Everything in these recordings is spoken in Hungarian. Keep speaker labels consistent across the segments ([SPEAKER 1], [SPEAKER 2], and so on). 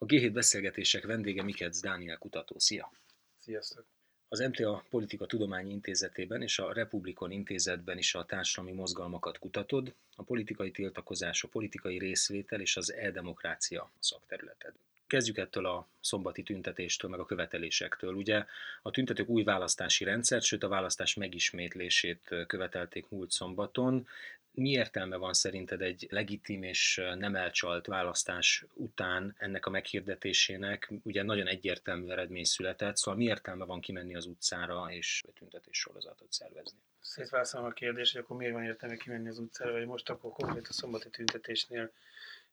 [SPEAKER 1] A G7 beszélgetések vendége Miketz Dániel kutató. Szia!
[SPEAKER 2] Sziasztok!
[SPEAKER 1] Az MTA Politika Tudományi Intézetében és a Republikon Intézetben is a társadalmi mozgalmakat kutatod, a politikai tiltakozás, a politikai részvétel és az e-demokrácia szakterületed. Kezdjük ettől a szombati tüntetéstől, meg a követelésektől. Ugye a tüntetők új választási rendszert, sőt a választás megismétlését követelték múlt szombaton. Mi értelme van szerinted egy legitim és nem elcsalt választás után ennek a meghirdetésének? Ugye nagyon egyértelmű eredmény született, szóval mi értelme van kimenni az utcára és tüntetés sorozatot szervezni?
[SPEAKER 2] Szétválaszolom a kérdést, hogy akkor miért van értelme kimenni az utcára, vagy most akkor konkrét a szombati tüntetésnél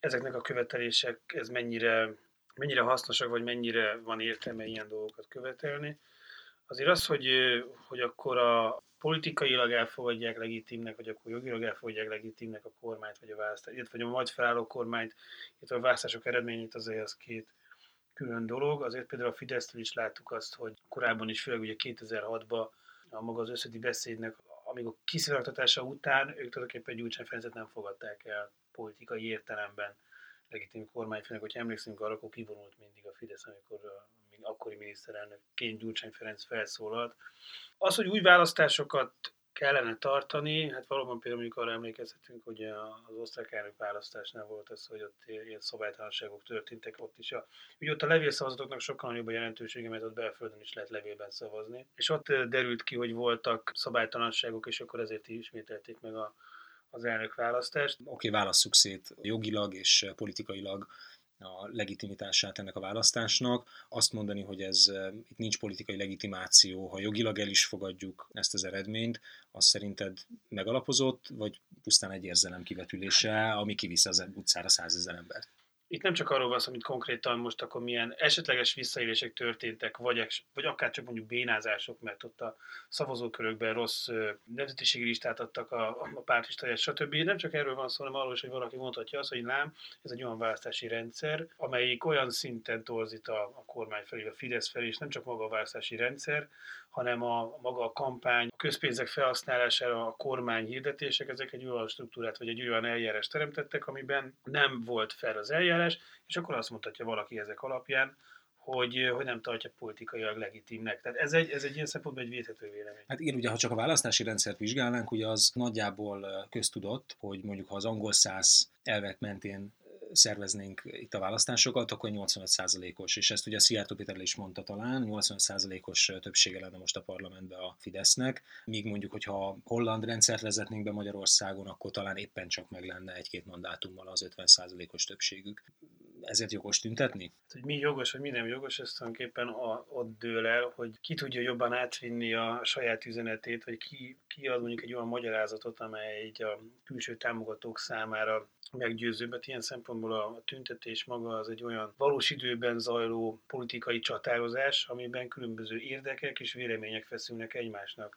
[SPEAKER 2] ezeknek a követelések, ez mennyire mennyire hasznosak, vagy mennyire van értelme ilyen dolgokat követelni. Azért az, hogy, hogy akkor a politikailag elfogadják legitimnek, vagy akkor jogilag elfogadják legitimnek a kormányt, vagy a választást, illetve vagy a majd felálló kormányt, illetve a választások eredményét azért az két külön dolog. Azért például a Fidesztől is láttuk azt, hogy korábban is, főleg ugye 2006-ban a maga az összedi beszédnek, amíg a kiszivárogtatása után ők tulajdonképpen Gyurcsány Ferencet nem fogadták el politikai értelemben legitim kormányfőnek, hogyha emlékszünk arra, akkor kivonult mindig a Fidesz, amikor a akkori miniszterelnökként Gyurcsány Ferenc felszólalt. Az, hogy új választásokat kellene tartani, hát valóban például mondjuk arra emlékezhetünk, hogy az osztrák elnök választásnál volt ez, hogy ott ilyen szabálytalanságok történtek, ott is a, ugye ott a levélszavazatoknak sokkal nagyobb a jelentősége, mert ott belföldön is lehet levélben szavazni, és ott derült ki, hogy voltak szabálytalanságok, és akkor ezért ismételték meg a, az elnök választást.
[SPEAKER 1] Oké, okay, válasszuk szét jogilag és politikailag a legitimitását ennek a választásnak. Azt mondani, hogy ez eh, itt nincs politikai legitimáció, ha jogilag el is fogadjuk ezt az eredményt, az szerinted megalapozott, vagy pusztán egy érzelem kivetülése, ami kiviszi az utcára százezer embert?
[SPEAKER 2] Itt nem csak arról van szó, amit konkrétan most akkor milyen esetleges visszaélések történtek, vagy, vagy akár csak mondjuk bénázások, mert ott a szavazókörökben rossz nemzetiségi listát adtak a, a pártlistáját, stb. Nem csak erről van szó, hanem arról is, hogy valaki mondhatja azt, hogy nem, ez egy olyan választási rendszer, amelyik olyan szinten torzít a, a kormány felé, a Fidesz felé, és nem csak maga a választási rendszer, hanem a, maga a kampány, a közpénzek felhasználására, a kormány hirdetések, ezek egy olyan struktúrát vagy egy olyan eljárás teremtettek, amiben nem volt fel az eljárás, és akkor azt mondhatja valaki ezek alapján, hogy, hogy nem tartja politikailag legitimnek. Tehát ez egy, ez egy ilyen szempontból egy védhető vélemény.
[SPEAKER 1] Hát igen, ugye ha csak a választási rendszert vizsgálnánk, ugye az nagyjából köztudott, hogy mondjuk ha az angol száz elvek mentén szerveznénk itt a választásokat, akkor 85%-os, és ezt ugye Szijjártó Péter is mondta talán, 85%-os többsége lenne most a parlamentben a Fidesznek, míg mondjuk, hogyha holland rendszert vezetnénk be Magyarországon, akkor talán éppen csak meg lenne egy-két mandátummal az 50%-os többségük. Ezért jogos tüntetni?
[SPEAKER 2] Hát, hogy mi jogos, vagy mi nem jogos, ez tulajdonképpen a, ott dől el, hogy ki tudja jobban átvinni a saját üzenetét, vagy ki, ki ad mondjuk egy olyan magyarázatot, amely egy a külső támogatók számára meggyőzőbbet. Ilyen szempontból a tüntetés maga az egy olyan valós időben zajló politikai csatározás, amiben különböző érdekek és vélemények feszülnek egymásnak.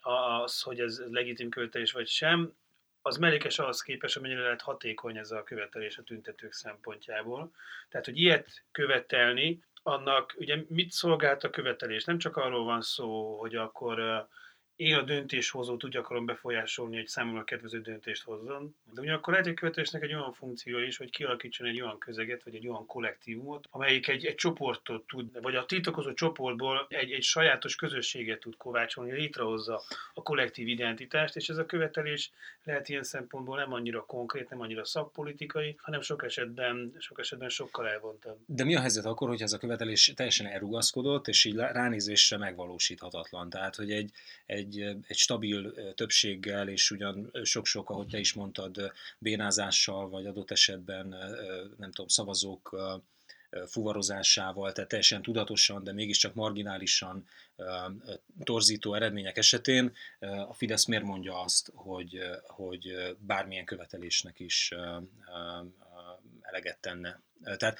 [SPEAKER 2] Az, hogy ez legitim követelés vagy sem, az mellékes ahhoz képest, amennyire lehet hatékony ez a követelés a tüntetők szempontjából. Tehát, hogy ilyet követelni, annak ugye mit szolgált a követelés? Nem csak arról van szó, hogy akkor én a döntéshozót úgy akarom befolyásolni, hogy számomra kedvező döntést hozzon. De ugyanakkor lehet, hogy követésnek egy olyan funkció is, hogy kialakítson egy olyan közeget, vagy egy olyan kollektívumot, amelyik egy, egy csoportot tud, vagy a tiltakozó csoportból egy, egy sajátos közösséget tud kovácsolni, létrehozza a kollektív identitást, és ez a követelés lehet ilyen szempontból nem annyira konkrét, nem annyira szakpolitikai, hanem sok esetben, sok esetben sokkal elvontabb.
[SPEAKER 1] De mi a helyzet akkor, hogy ez a követelés teljesen elrugaszkodott, és így ránézésre megvalósíthatatlan? Tehát, hogy egy, egy egy, egy stabil többséggel, és ugyan sok-sok, ahogy te is mondtad, bénázással, vagy adott esetben, nem tudom, szavazók fuvarozásával, tehát teljesen tudatosan, de mégiscsak marginálisan torzító eredmények esetén a Fidesz miért mondja azt, hogy, hogy bármilyen követelésnek is eleget tenne. Tehát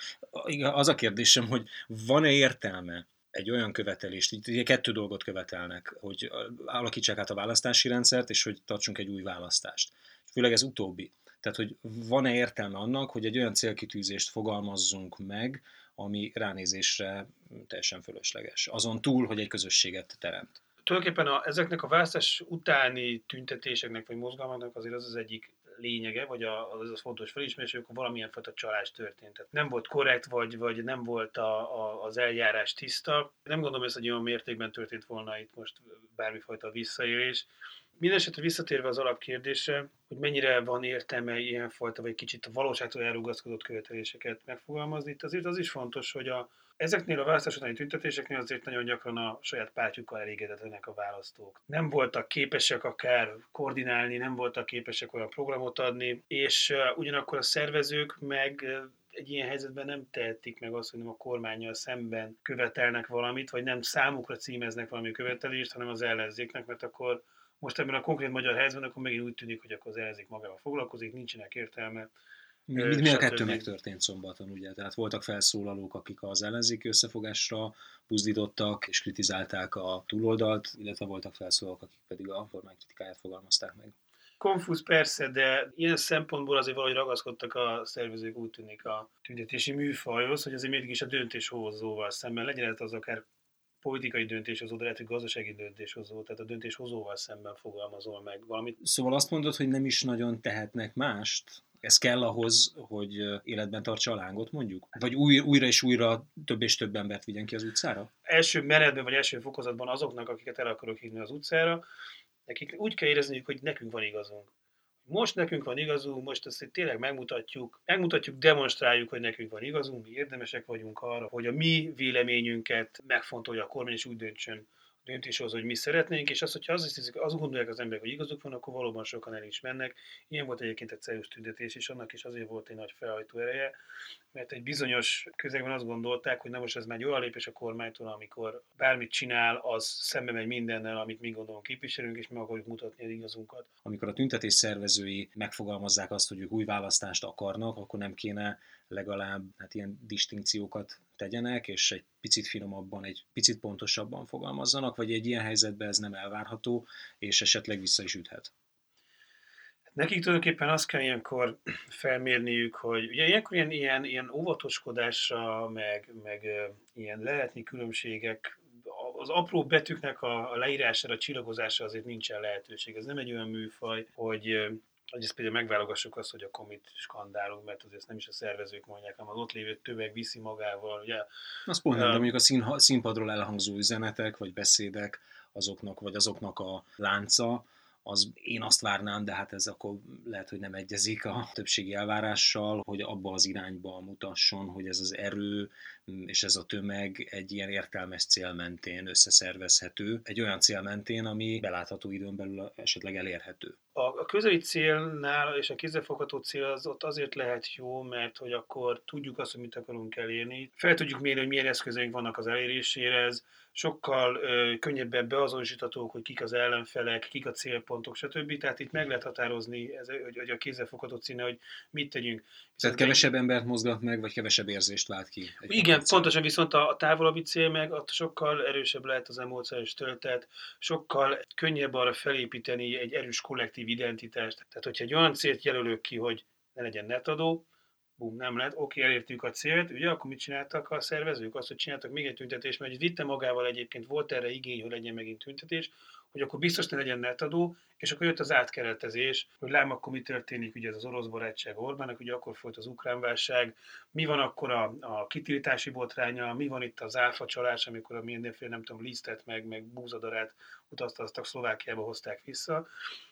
[SPEAKER 1] az a kérdésem, hogy van-e értelme egy olyan követelést, ugye kettő dolgot követelnek, hogy alakítsák át a választási rendszert, és hogy tartsunk egy új választást. Főleg ez utóbbi. Tehát, hogy van-e értelme annak, hogy egy olyan célkitűzést fogalmazzunk meg, ami ránézésre teljesen fölösleges. Azon túl, hogy egy közösséget teremt.
[SPEAKER 2] Tulajdonképpen a, ezeknek a választás utáni tüntetéseknek vagy mozgalmaknak azért az az egyik lényege, vagy az a fontos felismerés, hogy akkor valamilyen fajta csalás történt. Tehát nem volt korrekt, vagy, vagy nem volt a, a, az eljárás tiszta. Nem gondolom, hogy ez egy olyan mértékben történt volna itt most bármifajta visszaélés. Mindenesetre visszatérve az alapkérdésre, hogy mennyire van értelme ilyenfajta, vagy kicsit a valóságtól elrugaszkodott követeléseket megfogalmazni, itt azért az is fontos, hogy a, Ezeknél a választási tüntetéseknél azért nagyon gyakran a saját pártjukkal elégedetlenek a választók. Nem voltak képesek akár koordinálni, nem voltak képesek olyan programot adni, és ugyanakkor a szervezők meg egy ilyen helyzetben nem tehetik meg azt, hogy nem a kormányjal szemben követelnek valamit, vagy nem számukra címeznek valami követelést, hanem az ellenzéknek, mert akkor most ebben a konkrét magyar helyzetben akkor megint úgy tűnik, hogy akkor az ellenzék magával foglalkozik, nincsenek értelme.
[SPEAKER 1] Mi, mi, mi a kettő megtörtént szombaton, ugye? Tehát voltak felszólalók, akik az ellenzéki összefogásra buzdítottak és kritizálták a túloldalt, illetve voltak felszólalók, akik pedig a kormány kritikáját fogalmazták meg.
[SPEAKER 2] Konfusz persze, de ilyen szempontból azért valahogy ragaszkodtak a szervezők úgy tűnik a tüntetési műfajhoz, hogy azért mégis a döntéshozóval szemben legyen az akár politikai döntéshozó, de lehet, hogy gazdasági döntéshozó, tehát a döntéshozóval szemben fogalmazol meg valamit.
[SPEAKER 1] Szóval azt mondod, hogy nem is nagyon tehetnek mást? Ez kell ahhoz, hogy életben tartsa a lángot, mondjuk? Vagy új, újra és újra több és több embert vigyen ki az utcára?
[SPEAKER 2] Első menetben, vagy első fokozatban azoknak, akiket el akarok hívni az utcára, nekik úgy kell érezniük, hogy nekünk van igazunk most nekünk van igazunk, most ezt tényleg megmutatjuk, megmutatjuk, demonstráljuk, hogy nekünk van igazunk, mi érdemesek vagyunk arra, hogy a mi véleményünket megfontolja a kormány, és úgy döntsön döntéshoz, hogy mi szeretnénk, és az, hogyha azt, hiszik, azt gondolják az emberek, hogy igazuk van, akkor valóban sokan el is mennek. Ilyen volt egyébként egy CEUS tüntetés, és annak is azért volt egy nagy felhajtó ereje, mert egy bizonyos közegben azt gondolták, hogy na most ez már egy olyan lépés a kormánytól, amikor bármit csinál, az szembe megy mindennel, amit mi gondolunk képviselünk, és meg akarjuk mutatni az igazunkat.
[SPEAKER 1] Amikor a tüntetés szervezői megfogalmazzák azt, hogy ők új választást akarnak, akkor nem kéne legalább hát ilyen distinkciókat tegyenek, és egy picit finomabban, egy picit pontosabban fogalmazzanak, vagy egy ilyen helyzetben ez nem elvárható, és esetleg vissza is üthet.
[SPEAKER 2] Nekik tulajdonképpen azt kell ilyenkor felmérniük, hogy ugye ilyenkor ilyen, ilyen, ilyen óvatoskodásra, meg, meg ilyen lehetni különbségek, az apró betűknek a, a leírására, a csillagozásra azért nincsen lehetőség. Ez nem egy olyan műfaj, hogy ezt például megválogassuk azt, hogy akkor mit skandálunk, mert azért nem is a szervezők mondják, hanem az ott lévő tömeg viszi magával. Ugye,
[SPEAKER 1] azt pont nem, de mondjuk a szín, színpadról elhangzó üzenetek, vagy beszédek, azoknak, vagy azoknak a lánca, az én azt várnám, de hát ez akkor lehet, hogy nem egyezik a többségi elvárással, hogy abba az irányba mutasson, hogy ez az erő és ez a tömeg egy ilyen értelmes cél mentén összeszervezhető, egy olyan cél mentén, ami belátható időn belül esetleg elérhető.
[SPEAKER 2] A, a közeli célnál és a kézzelfogható cél az ott azért lehet jó, mert hogy akkor tudjuk azt, hogy mit akarunk elérni. Fel tudjuk mérni, hogy milyen eszközeink vannak az elérésére, ez sokkal ö, könnyebben beazonosíthatók, hogy kik az ellenfelek, kik a célpontok, stb. Tehát itt meg lehet határozni, ez, hogy, hogy a kézzelfogható cíne, hogy mit tegyünk.
[SPEAKER 1] Viszont Tehát kevesebb embert mozgat meg, vagy kevesebb érzést vált ki?
[SPEAKER 2] Igen, cél. pontosan viszont a, a távolabbi cél meg ott sokkal erősebb lehet az emóciós töltet, sokkal könnyebb arra felépíteni egy erős kollektív identitást. Tehát, hogyha egy olyan célt jelölök ki, hogy ne legyen netadó, bum, nem lett, oké, elértük a célt, ugye, akkor mit csináltak a szervezők? Azt, hogy csináltak még egy tüntetést, mert vitte magával egyébként, volt erre igény, hogy legyen megint tüntetés, hogy akkor biztos ne legyen netadó, és akkor jött az átkeretezés, hogy lám akkor mi történik, ugye ez az orosz barátság Orbának, ugye akkor folyt az ukrán válság, mi van akkor a, a kitiltási botránya, mi van itt az áfa csalás, amikor a mindenféle, nem tudom, lisztet meg, meg búzadarát utaztattak Szlovákiába, hozták vissza.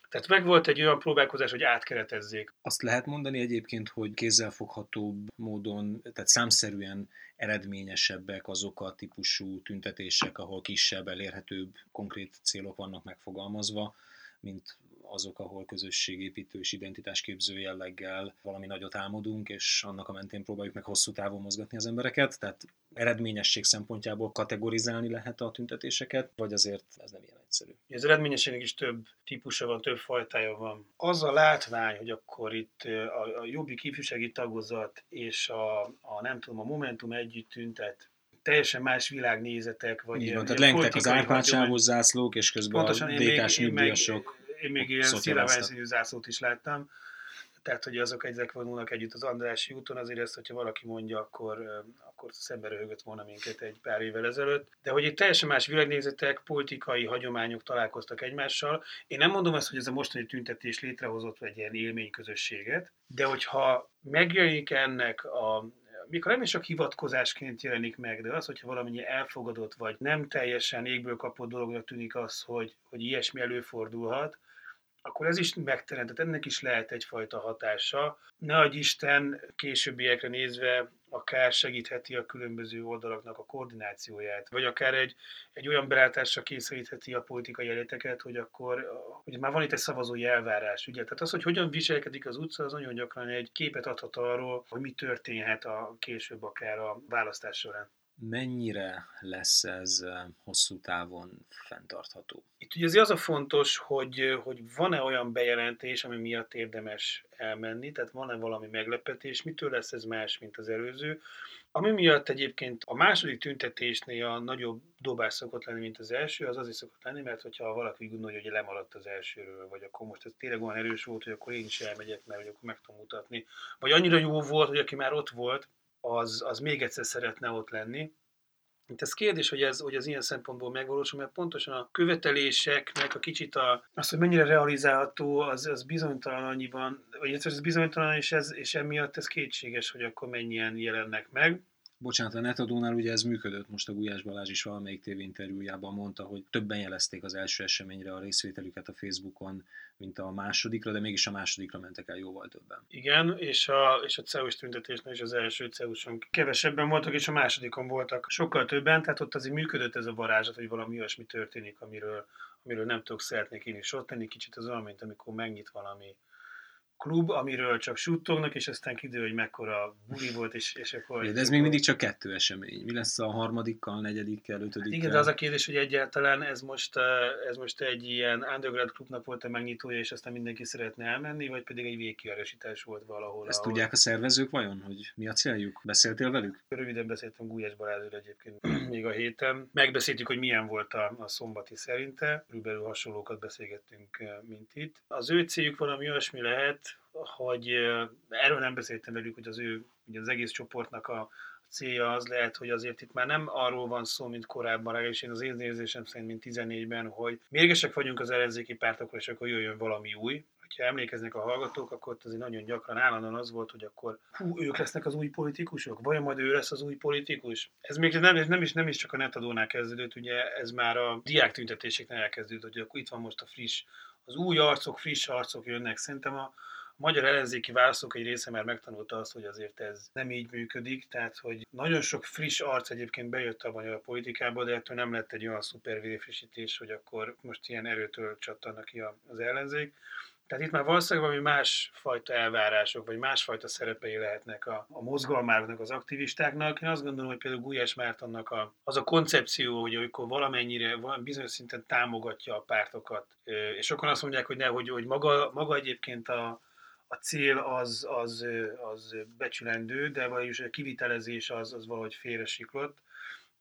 [SPEAKER 2] Tehát meg volt egy olyan próbálkozás, hogy átkeretezzék.
[SPEAKER 1] Azt lehet mondani egyébként, hogy kézzelfoghatóbb módon, tehát számszerűen eredményesebbek azok a típusú tüntetések, ahol kisebb, elérhetőbb konkrét célok vannak megfogalmazva, mint azok, ahol közösségépítő és identitásképző jelleggel valami nagyot álmodunk, és annak a mentén próbáljuk meg hosszú távon mozgatni az embereket. Tehát eredményesség szempontjából kategorizálni lehet a tüntetéseket, vagy azért ez nem ilyen egyszerű.
[SPEAKER 2] Az eredményességnek is több típusa van, több fajtája van. Az a látvány, hogy akkor itt a, a jobbik ifjúsági tagozat és a, a nem tudom, a Momentum együtt tüntet, teljesen más világnézetek, vagy
[SPEAKER 1] Így van, tehát lengtek az árpácsávos zászlók, és közben Pontosan a DK-s nyugdíjasok
[SPEAKER 2] én még ilyen szilárványszínű zászlót is láttam. Tehát hogy azok ezek vonulnak együtt az Andrási úton, azért ezt, hogyha valaki mondja, akkor, akkor szembe röhögött volna minket egy pár évvel ezelőtt. De hogy itt teljesen más világnézetek, politikai hagyományok találkoztak egymással. Én nem mondom ezt, hogy ez a mostani tüntetés létrehozott egy ilyen élményközösséget, de hogyha megjelenik ennek a mikor nem is csak hivatkozásként jelenik meg, de az, hogyha valamennyi elfogadott, vagy nem teljesen égből kapott dolognak tűnik az, hogy, hogy ilyesmi előfordulhat, akkor ez is megteremtett, ennek is lehet egyfajta hatása. Ne adj Isten későbbiekre nézve akár segítheti a különböző oldalaknak a koordinációját, vagy akár egy, egy olyan belátásra kényszerítheti a politikai eléteket, hogy akkor hogy már van itt egy szavazói elvárás. Ugye? Tehát az, hogy hogyan viselkedik az utca, az nagyon gyakran egy képet adhat arról, hogy mi történhet a később akár a választás során
[SPEAKER 1] mennyire lesz ez hosszú távon fenntartható?
[SPEAKER 2] Itt ugye az a fontos, hogy, hogy van-e olyan bejelentés, ami miatt érdemes elmenni, tehát van-e valami meglepetés, mitől lesz ez más, mint az előző. Ami miatt egyébként a második tüntetésnél a nagyobb dobás szokott lenni, mint az első, az azért szokott lenni, mert hogyha valaki úgy gondolja, hogy lemaradt az elsőről, vagy akkor most ez tényleg olyan erős volt, hogy akkor én is elmegyek, mert akkor meg tudom mutatni. Vagy annyira jó volt, hogy aki már ott volt, az, az még egyszer szeretne ott lenni. Itt ez kérdés, hogy ez, hogy ez ilyen szempontból megvalósul, mert pontosan a követeléseknek a kicsit a, az, hogy mennyire realizálható, az, az bizonytalan annyiban, vagy ez bizonytalan, és, ez, és emiatt ez kétséges, hogy akkor mennyien jelennek meg
[SPEAKER 1] bocsánat, a Netadónál ugye ez működött, most a Gulyás Balázs is valamelyik tévéinterjújában mondta, hogy többen jelezték az első eseményre a részvételüket a Facebookon, mint a másodikra, de mégis a másodikra mentek el jóval többen.
[SPEAKER 2] Igen, és a, és a CEUS tüntetésnél is az első CEUS-on kevesebben voltak, és a másodikon voltak sokkal többen, tehát ott azért működött ez a varázslat, hogy valami olyasmi történik, amiről, amiről nem tudok szeretnék én is ott tenni, kicsit az olyan, mint amikor megnyit valami klub, amiről csak suttognak, és aztán kiderül, hogy mekkora buli volt, és, és akkor...
[SPEAKER 1] De ez még mindig csak kettő esemény. Mi lesz a harmadikkal, negyedikkel, ötödikkel? Hát
[SPEAKER 2] igen, de az a kérdés, hogy egyáltalán ez most, ez most egy ilyen underground klubnak volt a megnyitója, és aztán mindenki szeretne elmenni, vagy pedig egy végkiáresítás volt valahol.
[SPEAKER 1] Ezt ahol... tudják a szervezők vajon, hogy mi a céljuk? Beszéltél velük?
[SPEAKER 2] Röviden beszéltem Gulyás Balázsról egyébként még a héten. Megbeszéltük, hogy milyen volt a, a szombati szerinte. Körülbelül hasonlókat beszélgettünk, mint itt. Az ő céljuk valami olyasmi lehet, hogy erről nem beszéltem velük, hogy az ő, ugye az egész csoportnak a célja az lehet, hogy azért itt már nem arról van szó, mint korábban, és én az én érzésem szerint, mint 14-ben, hogy mérgesek vagyunk az ellenzéki pártokra, és akkor jöjjön valami új. Ha emlékeznek a hallgatók, akkor ott azért nagyon gyakran állandóan az volt, hogy akkor hú, ők lesznek az új politikusok, vajon majd ő lesz az új politikus. Ez még nem, nem, is, nem is csak a netadónál kezdődött, ugye ez már a diák tüntetéseknél elkezdődött, hogy akkor itt van most a friss, az új arcok, friss arcok jönnek. Szerintem a, magyar ellenzéki választók egy része már megtanulta azt, hogy azért ez nem így működik, tehát hogy nagyon sok friss arc egyébként bejött a magyar politikába, de ettől nem lett egy olyan szuper vérfrissítés, hogy akkor most ilyen erőtől csattannak ki az ellenzék. Tehát itt már valószínűleg valami másfajta elvárások, vagy másfajta szerepei lehetnek a, a mozgalmároknak, az aktivistáknak. Én azt gondolom, hogy például Gulyás Mártonnak a, az a koncepció, hogy amikor valamennyire, bizonyos szinten támogatja a pártokat, és sokan azt mondják, hogy ne, hogy, hogy maga, maga egyébként a, a cél az, az, az becsülendő, de vagyis a kivitelezés az, az valahogy félresiklott.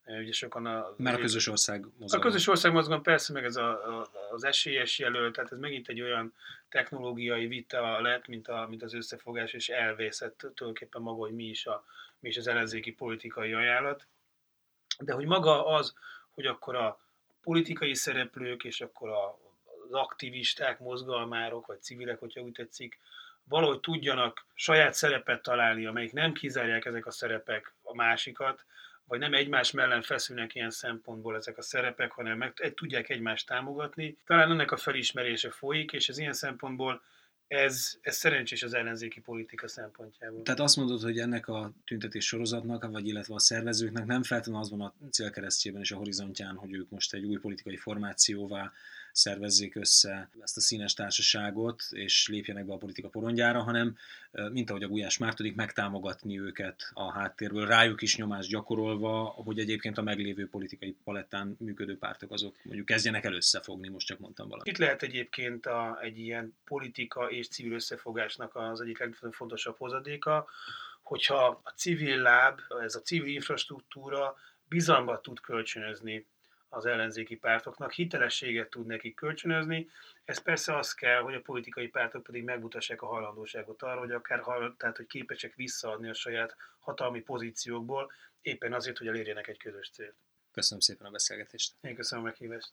[SPEAKER 2] Ugye sokan a,
[SPEAKER 1] Már a közös ország
[SPEAKER 2] mozgalom. A közös ország mozgalom persze, meg ez a, a, az esélyes jelölt, tehát ez megint egy olyan technológiai vita lett, mint, a, mint az összefogás, és elvészett tulajdonképpen maga, hogy mi is, a, mi is az ellenzéki politikai ajánlat. De hogy maga az, hogy akkor a politikai szereplők, és akkor a, az aktivisták, mozgalmárok, vagy civilek, hogyha úgy tetszik, valahogy tudjanak saját szerepet találni, amelyik nem kizárják ezek a szerepek a másikat, vagy nem egymás mellett feszülnek ilyen szempontból ezek a szerepek, hanem meg egy, tudják egymást támogatni. Talán ennek a felismerése folyik, és ez ilyen szempontból ez, ez szerencsés az ellenzéki politika szempontjából.
[SPEAKER 1] Tehát azt mondod, hogy ennek a tüntetés sorozatnak, vagy illetve a szervezőknek nem feltétlenül az van a célkeresztjében és a horizontján, hogy ők most egy új politikai formációvá szervezzék össze ezt a színes társaságot, és lépjenek be a politika porondjára, hanem mint ahogy a Gulyás Mártodik, megtámogatni őket a háttérből, rájuk is nyomást gyakorolva, hogy egyébként a meglévő politikai palettán működő pártok azok mondjuk kezdjenek el összefogni, most csak mondtam valamit.
[SPEAKER 2] Itt lehet egyébként a, egy ilyen politika és civil összefogásnak az egyik legfontosabb hozadéka, hogyha a civil láb, ez a civil infrastruktúra bizalmat tud kölcsönözni az ellenzéki pártoknak, hitelességet tud nekik kölcsönözni. Ez persze az kell, hogy a politikai pártok pedig megmutassák a hajlandóságot arra, hogy akár tehát, hogy képesek visszaadni a saját hatalmi pozíciókból, éppen azért, hogy elérjenek egy közös célt.
[SPEAKER 1] Köszönöm szépen a beszélgetést.
[SPEAKER 2] Én köszönöm a meghívást.